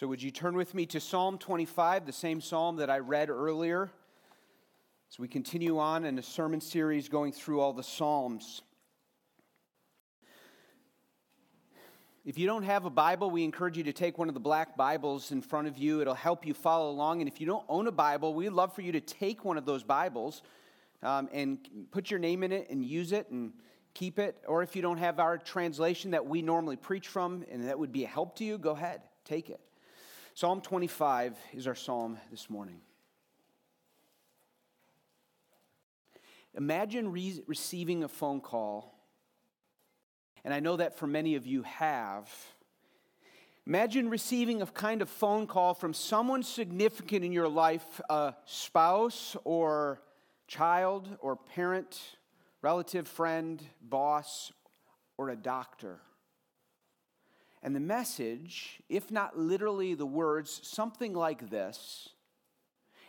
So, would you turn with me to Psalm 25, the same psalm that I read earlier, as we continue on in a sermon series going through all the Psalms? If you don't have a Bible, we encourage you to take one of the black Bibles in front of you. It'll help you follow along. And if you don't own a Bible, we'd love for you to take one of those Bibles um, and put your name in it and use it and keep it. Or if you don't have our translation that we normally preach from and that would be a help to you, go ahead, take it. Psalm 25 is our psalm this morning. Imagine re- receiving a phone call, and I know that for many of you have. Imagine receiving a kind of phone call from someone significant in your life, a spouse or child or parent, relative, friend, boss, or a doctor. And the message, if not literally the words, something like this.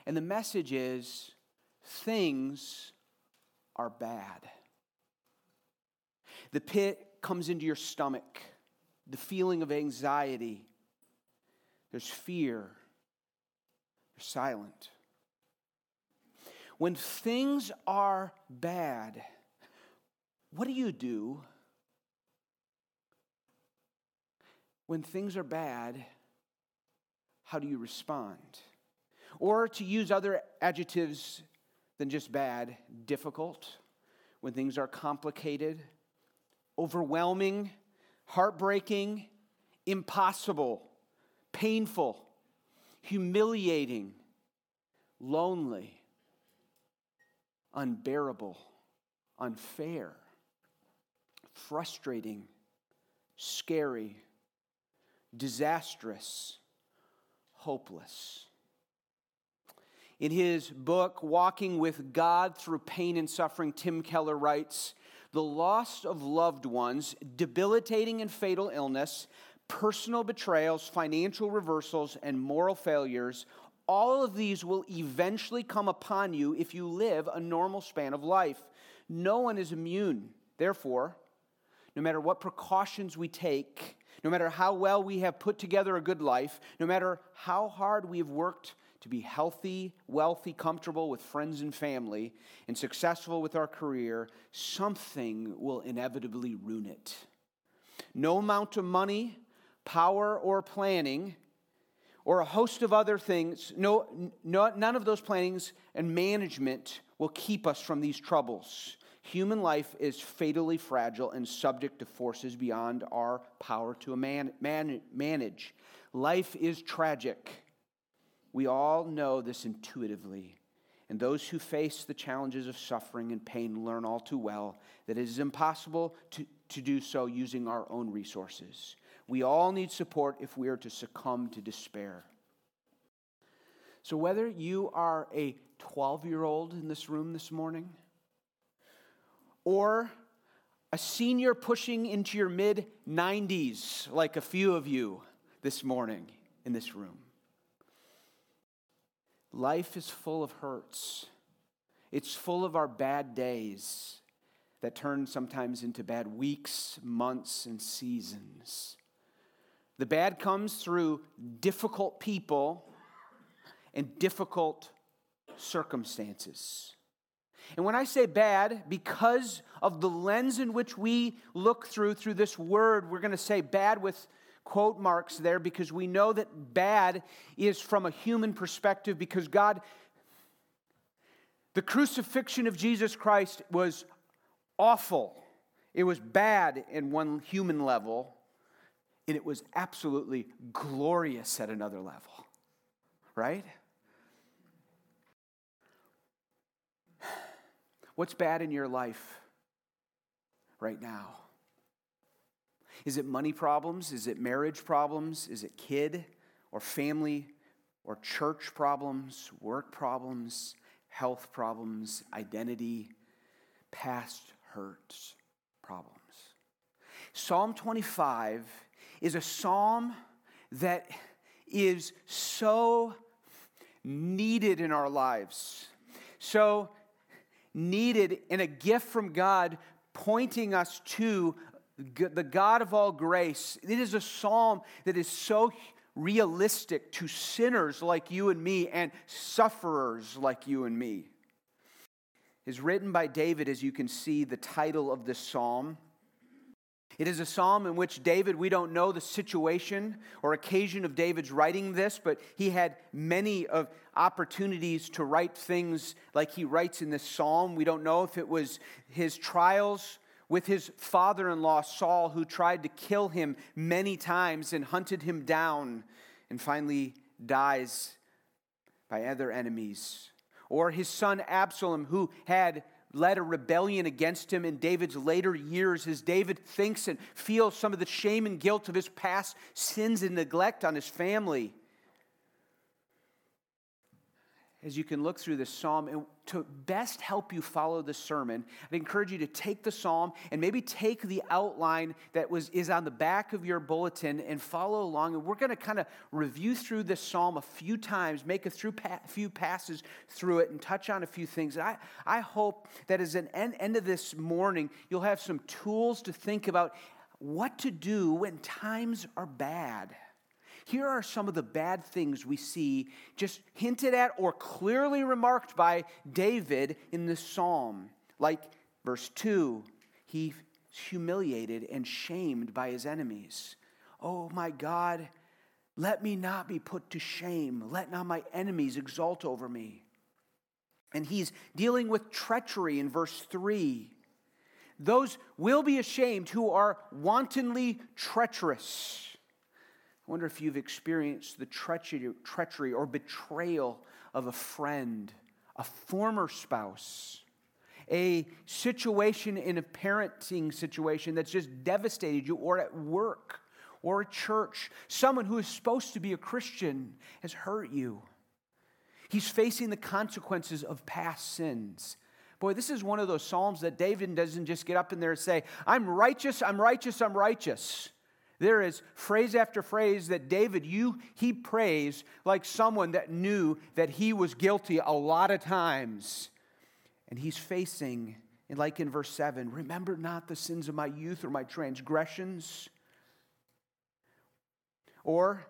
And the message is things are bad. The pit comes into your stomach, the feeling of anxiety. There's fear. You're silent. When things are bad, what do you do when things are bad, how do you respond? Or to use other adjectives than just bad, difficult, when things are complicated, overwhelming, heartbreaking, impossible, painful, humiliating, lonely, unbearable, unfair, frustrating, scary disastrous, hopeless. In his book, Walking with God Through Pain and Suffering, Tim Keller writes The loss of loved ones, debilitating and fatal illness, personal betrayals, financial reversals, and moral failures all of these will eventually come upon you if you live a normal span of life. No one is immune. Therefore, no matter what precautions we take, no matter how well we have put together a good life, no matter how hard we have worked to be healthy, wealthy, comfortable with friends and family, and successful with our career, something will inevitably ruin it. No amount of money, power, or planning, or a host of other things, no, no, none of those plannings and management will keep us from these troubles. Human life is fatally fragile and subject to forces beyond our power to man, man, manage. Life is tragic. We all know this intuitively. And those who face the challenges of suffering and pain learn all too well that it is impossible to, to do so using our own resources. We all need support if we are to succumb to despair. So, whether you are a 12 year old in this room this morning, or a senior pushing into your mid 90s, like a few of you this morning in this room. Life is full of hurts. It's full of our bad days that turn sometimes into bad weeks, months, and seasons. The bad comes through difficult people and difficult circumstances. And when I say bad, because of the lens in which we look through through this word, we're going to say bad with quote marks there because we know that bad is from a human perspective because God the crucifixion of Jesus Christ was awful. It was bad in one human level, and it was absolutely glorious at another level. Right? What's bad in your life right now? Is it money problems? Is it marriage problems? Is it kid or family or church problems, work problems, health problems, identity, past hurts problems? Psalm 25 is a psalm that is so needed in our lives. So needed and a gift from God pointing us to the God of all grace. It is a psalm that is so realistic to sinners like you and me and sufferers like you and me. Is written by David, as you can see, the title of this psalm. It is a psalm in which David, we don't know the situation or occasion of David's writing this, but he had many of opportunities to write things like he writes in this psalm. We don't know if it was his trials with his father in law, Saul, who tried to kill him many times and hunted him down and finally dies by other enemies. Or his son Absalom, who had led a rebellion against him in David's later years as David thinks and feels some of the shame and guilt of his past sins and neglect on his family as you can look through this psalm. To best help you follow the sermon, I'd encourage you to take the psalm and maybe take the outline that was, is on the back of your bulletin and follow along. And we're going to kind of review through this psalm a few times, make a few passes through it, and touch on a few things. And I, I hope that as an end, end of this morning, you'll have some tools to think about what to do when times are bad. Here are some of the bad things we see just hinted at or clearly remarked by David in this psalm. Like verse 2, he humiliated and shamed by his enemies. Oh my God, let me not be put to shame. Let not my enemies exult over me. And he's dealing with treachery in verse 3. Those will be ashamed who are wantonly treacherous. I wonder if you've experienced the treachery or betrayal of a friend, a former spouse, a situation in a parenting situation that's just devastated you, or at work, or at church. Someone who is supposed to be a Christian has hurt you. He's facing the consequences of past sins. Boy, this is one of those Psalms that David doesn't just get up in there and say, I'm righteous, I'm righteous, I'm righteous. There is phrase after phrase that David, you, he prays like someone that knew that he was guilty a lot of times. And he's facing, and like in verse 7, remember not the sins of my youth or my transgressions. Or,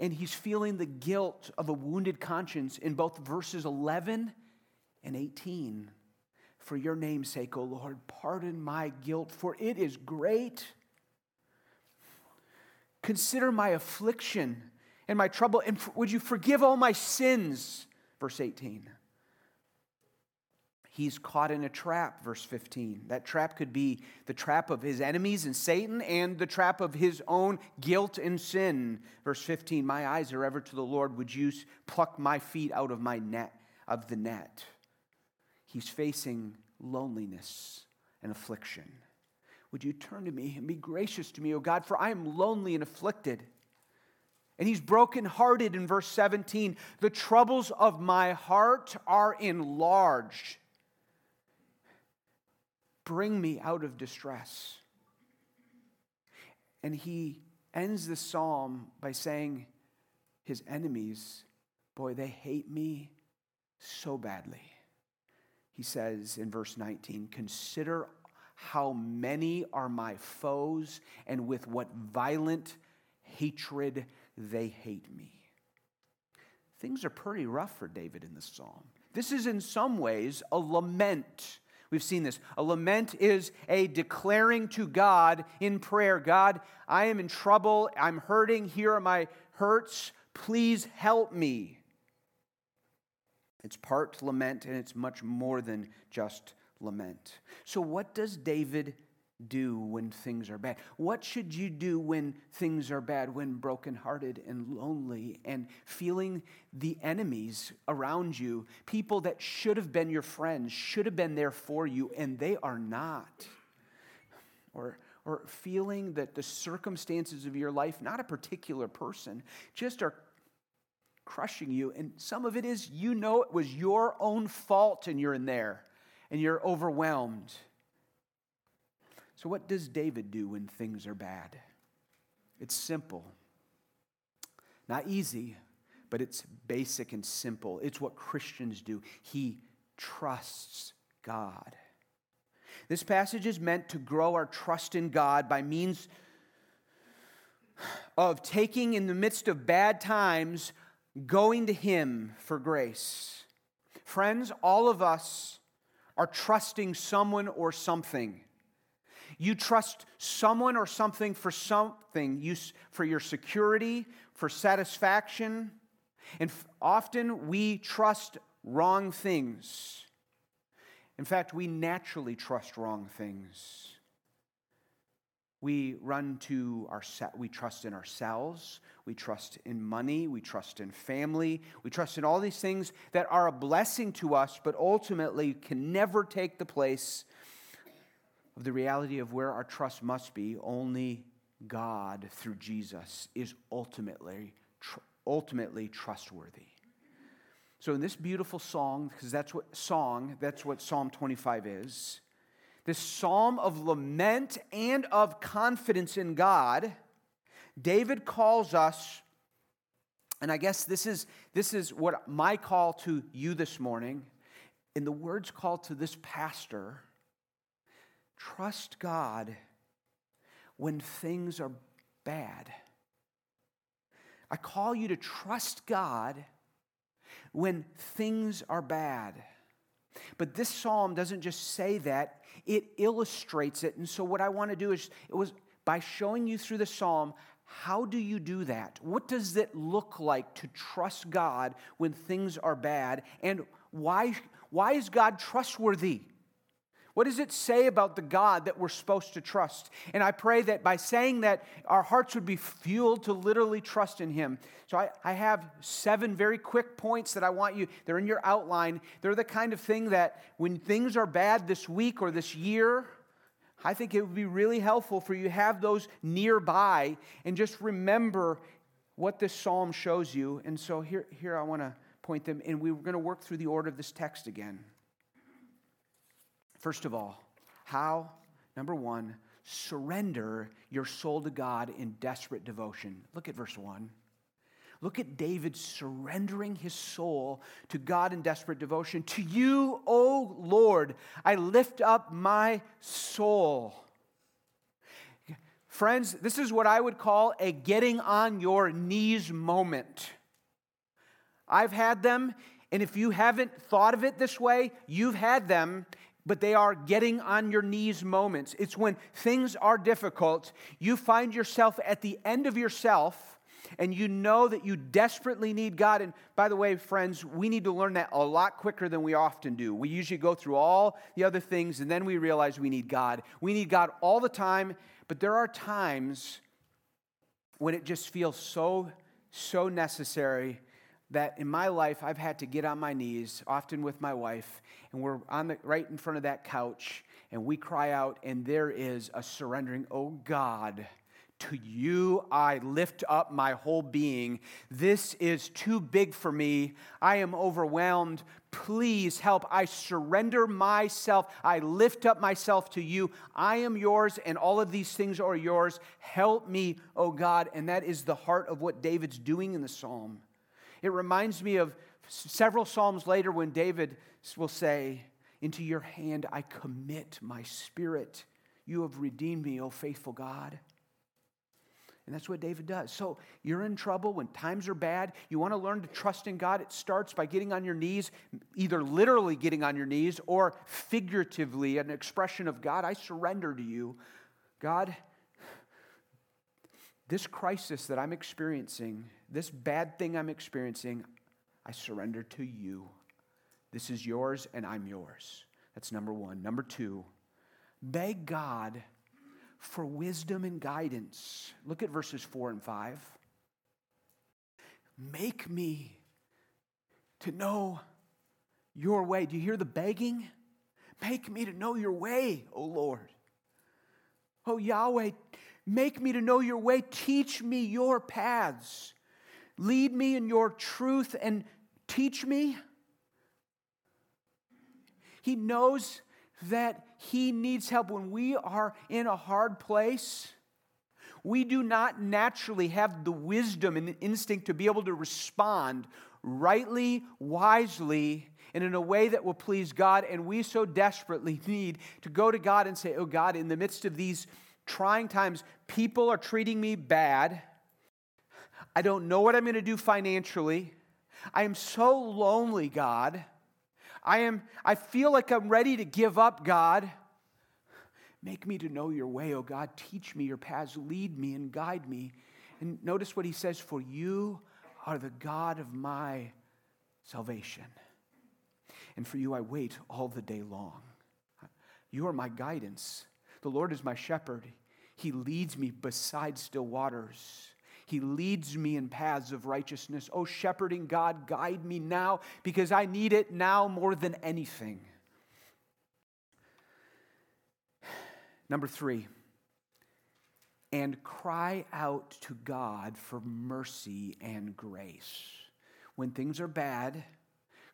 and he's feeling the guilt of a wounded conscience in both verses 11 and 18. For your name's sake, O Lord, pardon my guilt, for it is great. Consider my affliction and my trouble, and would you forgive all my sins? Verse 18. He's caught in a trap, verse 15. That trap could be the trap of his enemies and Satan, and the trap of his own guilt and sin. Verse 15, my eyes are ever to the Lord. Would you pluck my feet out of my net, of the net? He's facing loneliness and affliction. Would you turn to me and be gracious to me, O God, for I am lonely and afflicted. And he's brokenhearted in verse 17. The troubles of my heart are enlarged. Bring me out of distress. And he ends the psalm by saying, His enemies, boy, they hate me so badly. He says in verse 19, Consider how many are my foes, and with what violent hatred they hate me. Things are pretty rough for David in this psalm. This is, in some ways, a lament. We've seen this. A lament is a declaring to God in prayer God, I am in trouble. I'm hurting. Here are my hurts. Please help me. It's part lament, and it's much more than just lament. So, what does David do when things are bad? What should you do when things are bad, when brokenhearted and lonely and feeling the enemies around you, people that should have been your friends, should have been there for you, and they are not? Or, or feeling that the circumstances of your life, not a particular person, just are crushing you. And some of it is you know it was your own fault and you're in there and you're overwhelmed. So, what does David do when things are bad? It's simple. Not easy, but it's basic and simple. It's what Christians do. He trusts God. This passage is meant to grow our trust in God by means of taking in the midst of bad times, going to Him for grace. Friends, all of us are trusting someone or something. You trust someone or something for something, you, for your security, for satisfaction. And often we trust wrong things. In fact, we naturally trust wrong things. We run to our, we trust in ourselves, we trust in money, we trust in family, we trust in all these things that are a blessing to us, but ultimately can never take the place of the reality of where our trust must be. Only God, through Jesus, is ultimately, tr- ultimately trustworthy. So in this beautiful song, because that's what song, that's what Psalm 25 is this psalm of lament and of confidence in God, David calls us, and I guess this is, this is what my call to you this morning, in the words called to this pastor trust God when things are bad. I call you to trust God when things are bad. But this psalm doesn't just say that, it illustrates it. And so, what I want to do is, it was by showing you through the psalm, how do you do that? What does it look like to trust God when things are bad? And why, why is God trustworthy? What does it say about the God that we're supposed to trust? And I pray that by saying that, our hearts would be fueled to literally trust in Him. So I, I have seven very quick points that I want you, they're in your outline. They're the kind of thing that when things are bad this week or this year, I think it would be really helpful for you to have those nearby and just remember what this psalm shows you. And so here, here I want to point them, and we're going to work through the order of this text again. First of all, how? Number one, surrender your soul to God in desperate devotion. Look at verse 1. Look at David surrendering his soul to God in desperate devotion. To you, O Lord, I lift up my soul. Friends, this is what I would call a getting on your knees moment. I've had them, and if you haven't thought of it this way, you've had them, but they are getting on your knees moments. It's when things are difficult, you find yourself at the end of yourself and you know that you desperately need God. And by the way, friends, we need to learn that a lot quicker than we often do. We usually go through all the other things and then we realize we need God. We need God all the time, but there are times when it just feels so, so necessary that in my life I've had to get on my knees, often with my wife, and we're on the right in front of that couch, and we cry out, and there is a surrendering, oh God. To you I lift up my whole being. This is too big for me. I am overwhelmed. Please help. I surrender myself. I lift up myself to you. I am yours, and all of these things are yours. Help me, oh God. And that is the heart of what David's doing in the psalm. It reminds me of several Psalms later when David will say, Into your hand I commit my spirit. You have redeemed me, O faithful God. And that's what David does. So you're in trouble when times are bad. You want to learn to trust in God. It starts by getting on your knees, either literally getting on your knees or figuratively, an expression of God, I surrender to you. God, this crisis that I'm experiencing, this bad thing I'm experiencing, I surrender to you. This is yours and I'm yours. That's number one. Number two, beg God for wisdom and guidance. Look at verses four and five. Make me to know your way. Do you hear the begging? Make me to know your way, O Lord. Oh Yahweh, make me to know your way. Teach me your paths. Lead me in your truth and teach me. He knows that he needs help when we are in a hard place. We do not naturally have the wisdom and the instinct to be able to respond rightly, wisely, and in a way that will please God. And we so desperately need to go to God and say, Oh God, in the midst of these trying times, people are treating me bad. I don't know what I'm going to do financially. I am so lonely, God. I am I feel like I'm ready to give up, God. Make me to know your way, oh God. Teach me your paths, lead me and guide me. And notice what he says, for you are the God of my salvation. And for you I wait all the day long. You are my guidance. The Lord is my shepherd. He leads me beside still waters. He leads me in paths of righteousness. Oh, shepherding God, guide me now because I need it now more than anything. Number three, and cry out to God for mercy and grace. When things are bad,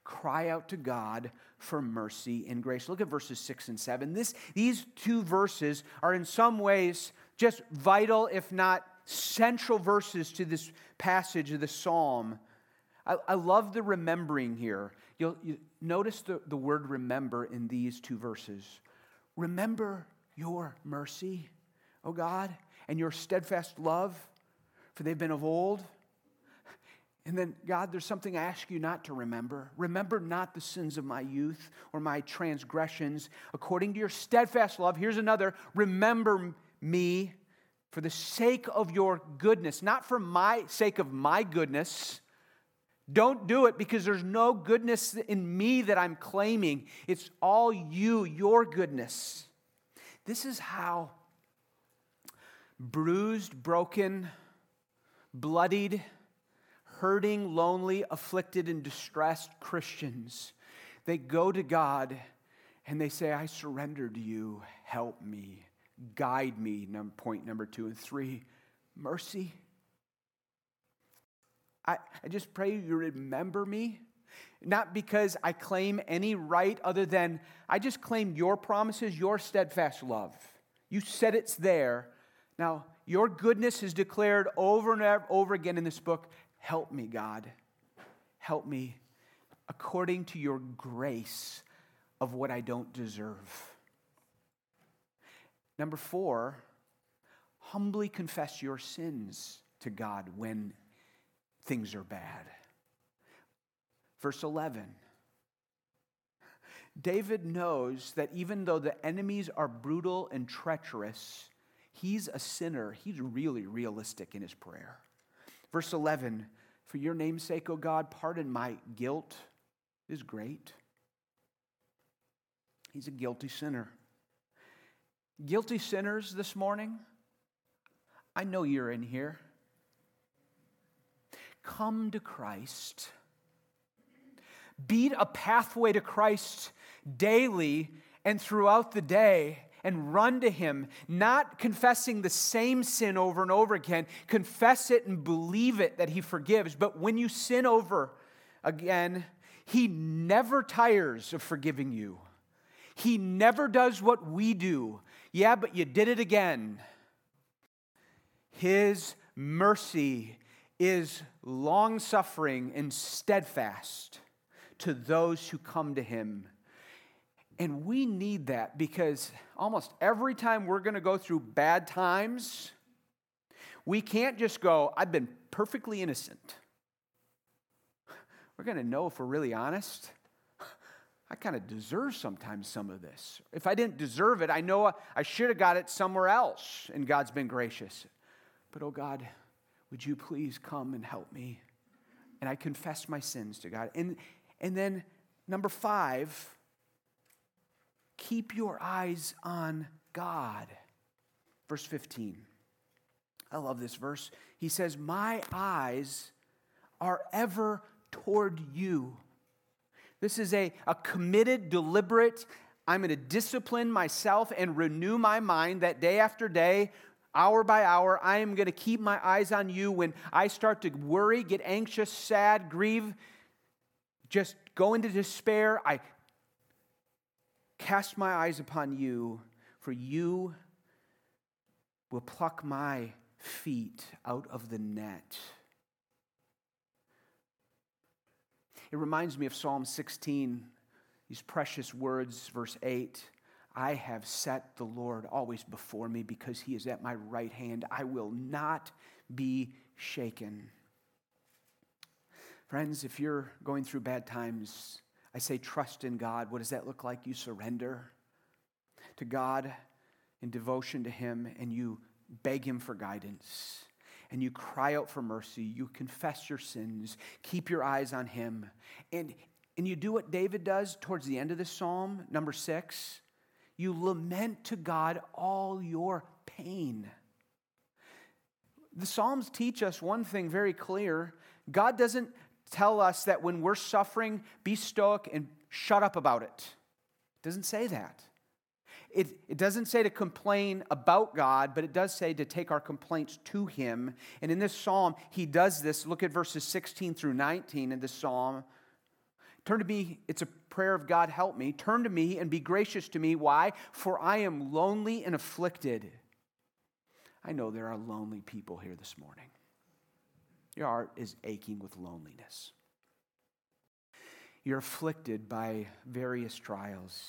cry out to God for mercy and grace. Look at verses 6 and 7. This, these two verses are in some ways just vital, if not central verses to this passage of the psalm. I, I love the remembering here. You'll you notice the, the word remember in these two verses. Remember your mercy, O God, and your steadfast love, for they've been of old. And then, God, there's something I ask you not to remember. Remember not the sins of my youth or my transgressions. According to your steadfast love, here's another remember me for the sake of your goodness, not for my sake of my goodness. Don't do it because there's no goodness in me that I'm claiming. It's all you, your goodness. This is how bruised, broken, bloodied, hurting, lonely, afflicted, and distressed Christians, they go to God and they say, I surrender to you. Help me guide me, number, point number two. And three, mercy. I, I just pray you remember me, not because I claim any right other than I just claim your promises, your steadfast love. You said it's there. Now, your goodness is declared over and over again in this book. Help me, God. Help me according to your grace of what I don't deserve. Number four, humbly confess your sins to God when things are bad. Verse 11. David knows that even though the enemies are brutal and treacherous, he's a sinner. He's really realistic in his prayer. Verse 11 For your name's sake, O God, pardon my guilt is great. He's a guilty sinner. Guilty sinners this morning, I know you're in here. Come to Christ. Beat a pathway to Christ daily and throughout the day and run to Him, not confessing the same sin over and over again. Confess it and believe it that He forgives. But when you sin over again, He never tires of forgiving you. He never does what we do yeah, but you did it again. His mercy is long suffering and steadfast to those who come to him. And we need that because almost every time we're going to go through bad times, we can't just go, I've been perfectly innocent. We're going to know if we're really honest I kind of deserve sometimes some of this. If I didn't deserve it, I know I should have got it somewhere else, and God's been gracious. But oh God, would you please come and help me? And I confess my sins to God. And, and then, number five, keep your eyes on God. Verse 15. I love this verse. He says, My eyes are ever toward you. This is a, a committed, deliberate, I'm going to discipline myself and renew my mind that day after day, hour by hour. I am going to keep my eyes on you when I start to worry, get anxious, sad, grieve, just go into despair. I cast my eyes upon you, for you will pluck my feet out of the net. It reminds me of Psalm 16, these precious words, verse 8. I have set the Lord always before me because he is at my right hand. I will not be shaken. Friends, if you're going through bad times, I say trust in God. What does that look like? You surrender to God in devotion to Him and you beg Him for guidance and you cry out for mercy. You confess your sins, keep your eyes on Him. And, and you do what David does towards the end of this psalm, number six. You lament to God all your pain. The Psalms teach us one thing very clear God doesn't tell us that when we're suffering, be stoic and shut up about it. It doesn't say that. It, it doesn't say to complain about God, but it does say to take our complaints to Him. And in this psalm, he does this. Look at verses 16 through 19 in this psalm. Turn to me, it's a prayer of God, help me. Turn to me and be gracious to me. Why? For I am lonely and afflicted. I know there are lonely people here this morning. Your heart is aching with loneliness. You're afflicted by various trials.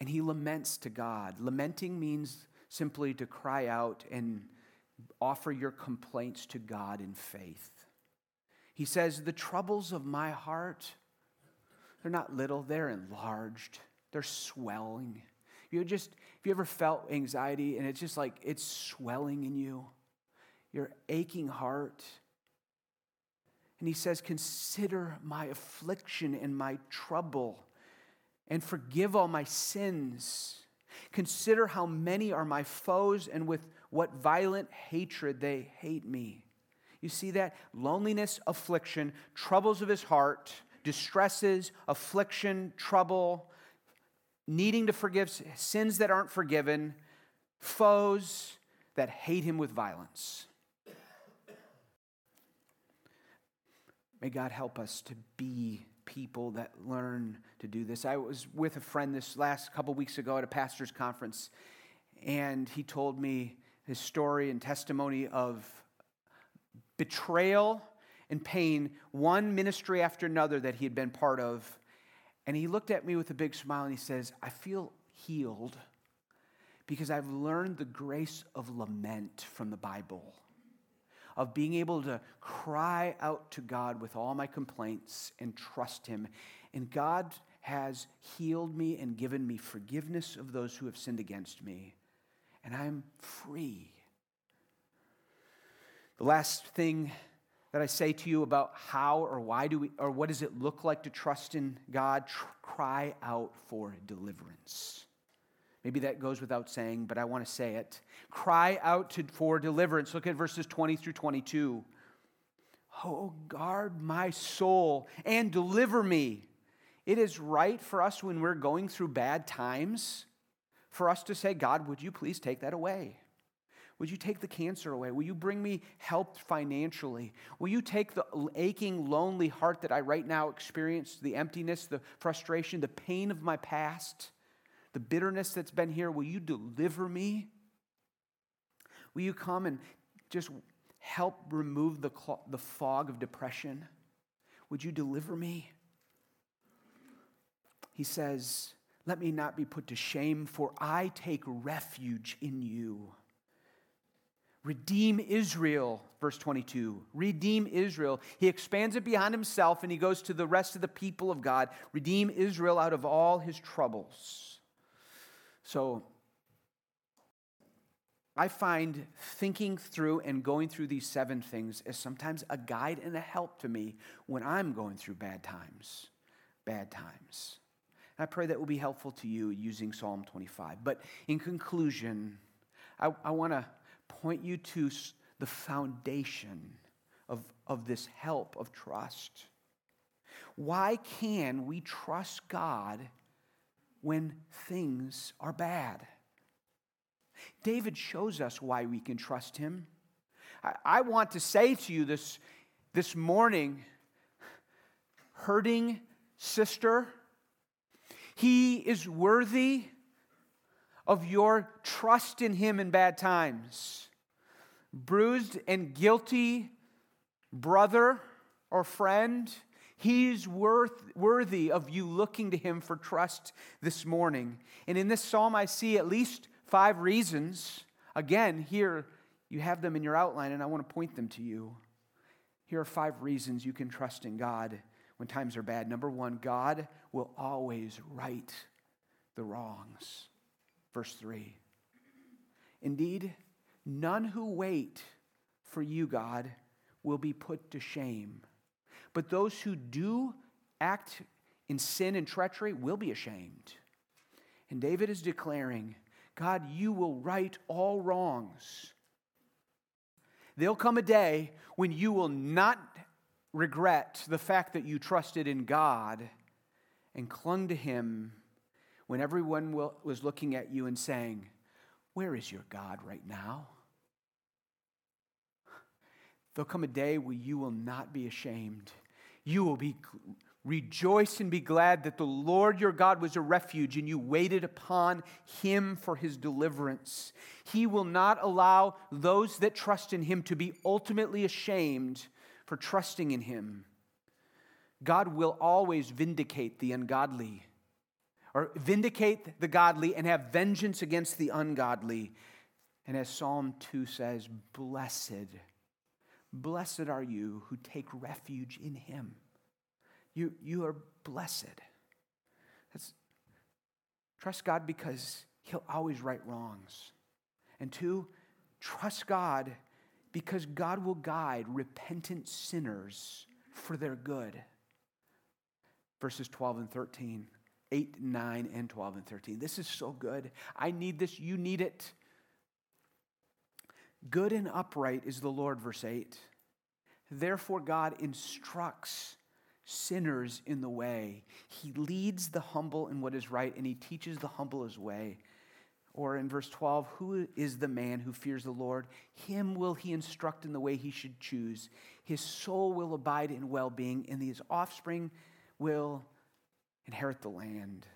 And he laments to God. Lamenting means simply to cry out and offer your complaints to God in faith. He says, The troubles of my heart, they're not little, they're enlarged, they're swelling. You just, if you ever felt anxiety and it's just like it's swelling in you, your aching heart. And he says, Consider my affliction and my trouble and forgive all my sins. Consider how many are my foes and with what violent hatred they hate me. You see that? Loneliness, affliction, troubles of his heart, distresses, affliction, trouble, needing to forgive sins that aren't forgiven, foes that hate him with violence. May God help us to be people that learn to do this. I was with a friend this last couple weeks ago at a pastor's conference, and he told me his story and testimony of betrayal and pain, one ministry after another that he had been part of. And he looked at me with a big smile and he says, I feel healed because I've learned the grace of lament from the Bible of being able to cry out to God with all my complaints and trust Him. And God has healed me and given me forgiveness of those who have sinned against me. And I'm free. The last thing that I say to you about how or why do we, or what does it look like to trust in God, tr- cry out for deliverance. Maybe that goes without saying, but I want to say it. Cry out to, for deliverance. Look at verses 20 through 22. Oh, guard my soul and deliver me. It is right for us when we're going through bad times for us to say, God, would you please take that away? Would you take the cancer away? Will you bring me help financially? Will you take the aching, lonely heart that I right now experience, the emptiness, the frustration, the pain of my past? The bitterness that's been here, will you deliver me? Will you come and just help remove the, the fog of depression? Would you deliver me? He says, Let me not be put to shame, for I take refuge in you. Redeem Israel, verse 22. Redeem Israel. He expands it beyond himself and he goes to the rest of the people of God. Redeem Israel out of all his troubles. So I find thinking through and going through these seven things is sometimes a guide and a help to me when I'm going through bad times. Bad times. And I pray that will be helpful to you using Psalm 25. But in conclusion, I, I want to point you to the foundation of, of this help of trust. Why can we trust God when things are bad. David shows us why we can trust him. I, want to say to you this, this morning, hurting sister, he is worthy of your trust in him in bad times. Bruised and guilty brother or friend, He's worth, worthy of you looking to him for trust this morning. And in this psalm, I see at least five reasons. Again, here you have them in your outline, and I want to point them to you. Here are five reasons you can trust in God when times are bad. Number one, God will always right the wrongs. Verse 3. Indeed, none who wait for you, God, will be put to shame. But those who do act in sin and treachery will be ashamed. And David is declaring, God, you will right all wrongs. There'll come a day when you will not regret the fact that you trusted in God and clung to Him when everyone was looking at you and saying, Where is your God right now? There'll come a day where you will not be ashamed. You will be rejoice and be glad that the Lord your God was a refuge and you waited upon him for his deliverance. He will not allow those that trust in him to be ultimately ashamed for trusting in him. God will always vindicate the ungodly, or vindicate the godly and have vengeance against the ungodly. And as Psalm 2 says, blessed, blessed are you who take refuge in him. You, you are blessed. That's, trust God because he'll always right wrongs. And two, trust God because God will guide repentant sinners for their good. Verses 12 and 13, 8, 9, and 12 and 13. This is so good. I need this. You need it. Good and upright is the Lord, verse 8. Therefore, God instructs sinners in the way. He leads the humble in what is right, and he teaches the humble his way. Or in verse 12, who is the man who fears the Lord? Him will he instruct in the way he should choose. His soul will abide in well being, and his offspring will inherit the land.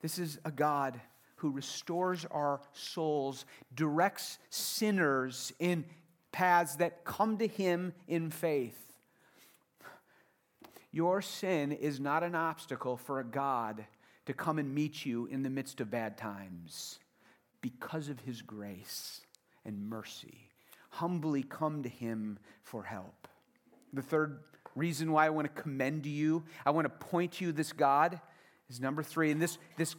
This is a God who restores our souls, directs sinners in paths that come to him in faith. Your sin is not an obstacle for a God to come and meet you in the midst of bad times because of his grace and mercy. Humbly come to him for help. The third reason why I want to commend you, I want to point you this God is number three. And this, this,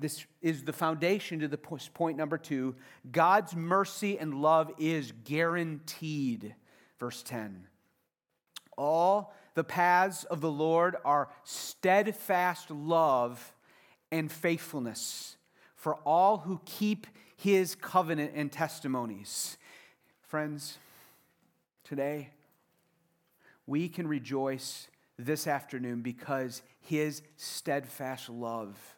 this is the foundation to the point number two. God's mercy and love is guaranteed. Verse 10. All the paths of the Lord are steadfast love and faithfulness for all who keep his covenant and testimonies. Friends, today we can rejoice this afternoon because his steadfast love,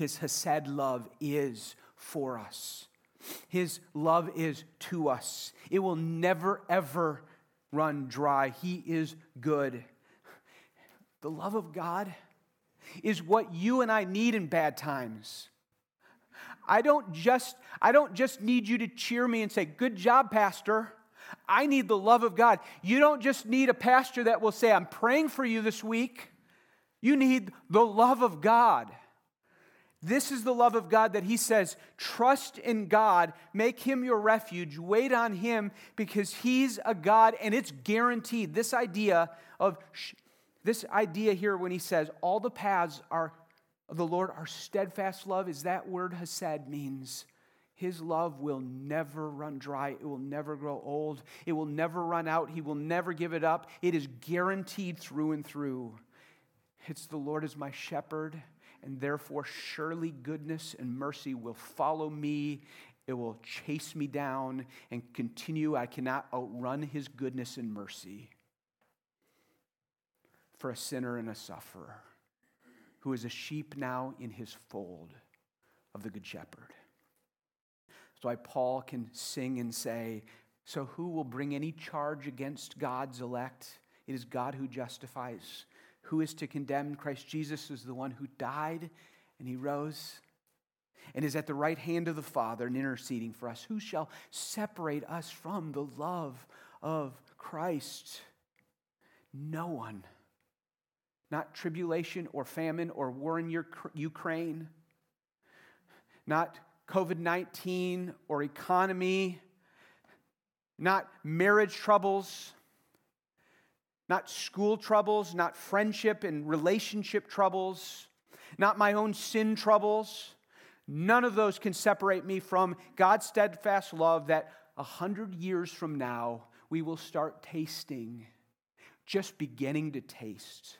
his Hesed love, is for us. His love is to us. It will never, ever run dry. He is good. The love of God is what you and I need in bad times. I don't just I don't just need you to cheer me and say, "Good job, pastor." I need the love of God. You don't just need a pastor that will say, "I'm praying for you this week." You need the love of God. This is the love of God that He says, trust in God, make Him your refuge, wait on Him because He's a God and it's guaranteed. This idea of this idea here when He says, all the paths are the Lord, are steadfast love, is that word Hesed means his love will never run dry. It will never grow old. It will never run out. He will never give it up. It is guaranteed through and through. It's the Lord is my shepherd, and therefore surely goodness and mercy will follow me. It will chase me down and continue. I cannot outrun his goodness and mercy for a sinner and a sufferer who is a sheep now in his fold of the Good Shepherd. That's why Paul can sing and say, So who will bring any charge against God's elect? It is God who justifies. Who is to condemn? Christ Jesus is the one who died and he rose and is at the right hand of the Father and interceding for us. Who shall separate us from the love of Christ? No one not tribulation or famine or war in your, Ukraine, not COVID 19 or economy, not marriage troubles, not school troubles, not friendship and relationship troubles, not my own sin troubles. None of those can separate me from God's steadfast love that a hundred years from now we will start tasting, just beginning to taste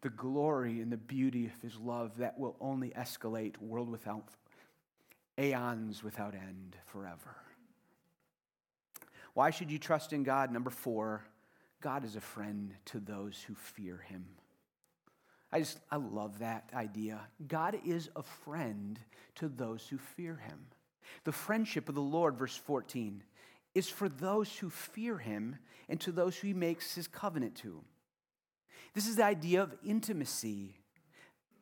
the glory and the beauty of his love that will only escalate world without aeons without end forever. Why should you trust in God? Number four, God is a friend to those who fear him. I just, I love that idea. God is a friend to those who fear him. The friendship of the Lord, verse 14, is for those who fear him and to those who he makes his covenant to. This is the idea of intimacy.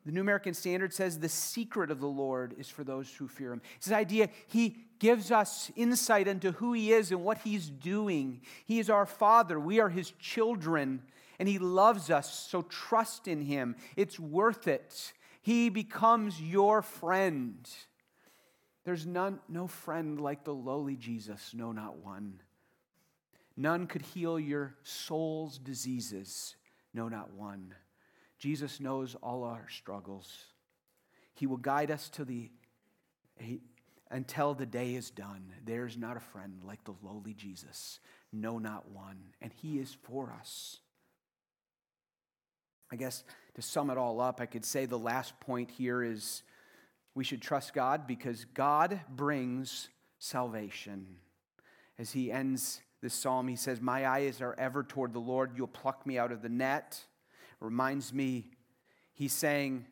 The New American Standard says the secret of the Lord is for those who fear him. It's this idea he gives us insight into who he is and what he's doing. He is our father, we are his children, and he loves us, so trust in him. It's worth it. He becomes your friend. There's none, no friend like the lowly Jesus, no, not one. None could heal your soul's diseases, no, not one. Jesus knows all our struggles. He will guide us to the, he, until the day is done. There's not a friend like the lowly Jesus, no, not one. And He is for us. I guess to sum it all up, I could say the last point here is we should trust God because God brings salvation. As he ends this psalm, he says, My eyes are ever toward the Lord. You'll pluck me out of the net. Reminds me, he's saying,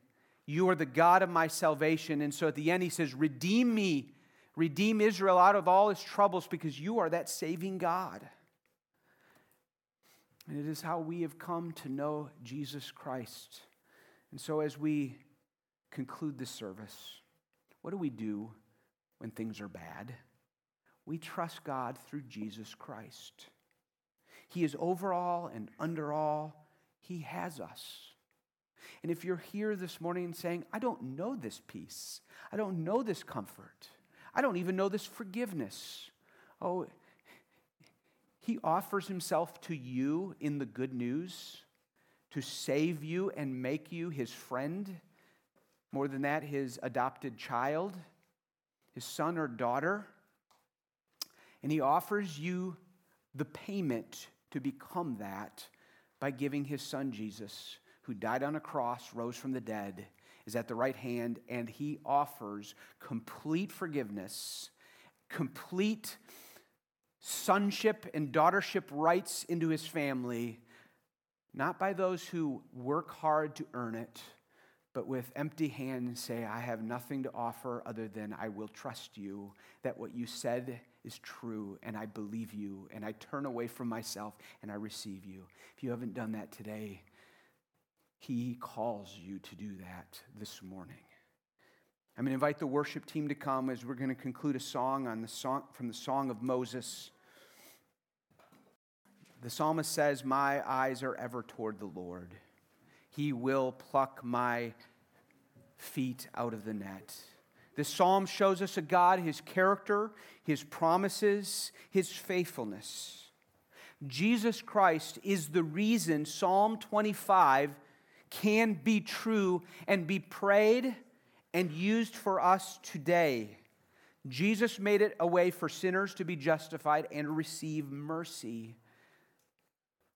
You are the God of my salvation. And so at the end, he says, Redeem me, redeem Israel out of all his troubles because you are that saving God. And it is how we have come to know Jesus Christ. And so as we conclude this service, what do we do when things are bad? We trust God through Jesus Christ. He is over all and under all. He has us. And if you're here this morning saying, I don't know this peace, I don't know this comfort, I don't even know this forgiveness. Oh, he offers himself to you in the good news to save you and make you his friend more than that, his adopted child, his son or daughter. And he offers you the payment to become that by giving his son Jesus, who died on a cross, rose from the dead, is at the right hand, and he offers complete forgiveness, complete sonship and daughtership rights into his family, not by those who work hard to earn it but with empty hands say, I have nothing to offer other than I will trust you, that what you said is true, and I believe you, and I turn away from myself and I receive you. If you haven't done that today, He calls you to do that this morning. I'm going to invite the worship team to come as we're going to conclude a song on the song from the Song of Moses. The psalmist says, My eyes are ever toward the Lord. He will pluck my feet out of the net. This psalm shows us a God, his character, his promises, his faithfulness. Jesus Christ is the reason Psalm 25 can be true and be prayed and used for us today. Jesus made it a way for sinners to be justified and receive mercy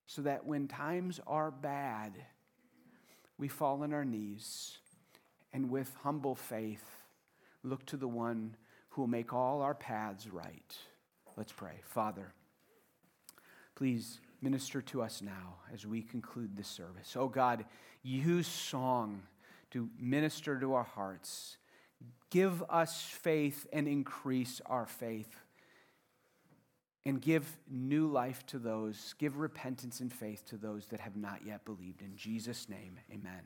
so that when times are bad, we fall on our knees and with humble faith look to the one who will make all our paths right. Let's pray. Father, please minister to us now as we conclude this service. Oh God, use song to minister to our hearts. Give us faith and increase our faith and give new life to those, give repentance and faith to those that have not yet believed. In Jesus' name, amen.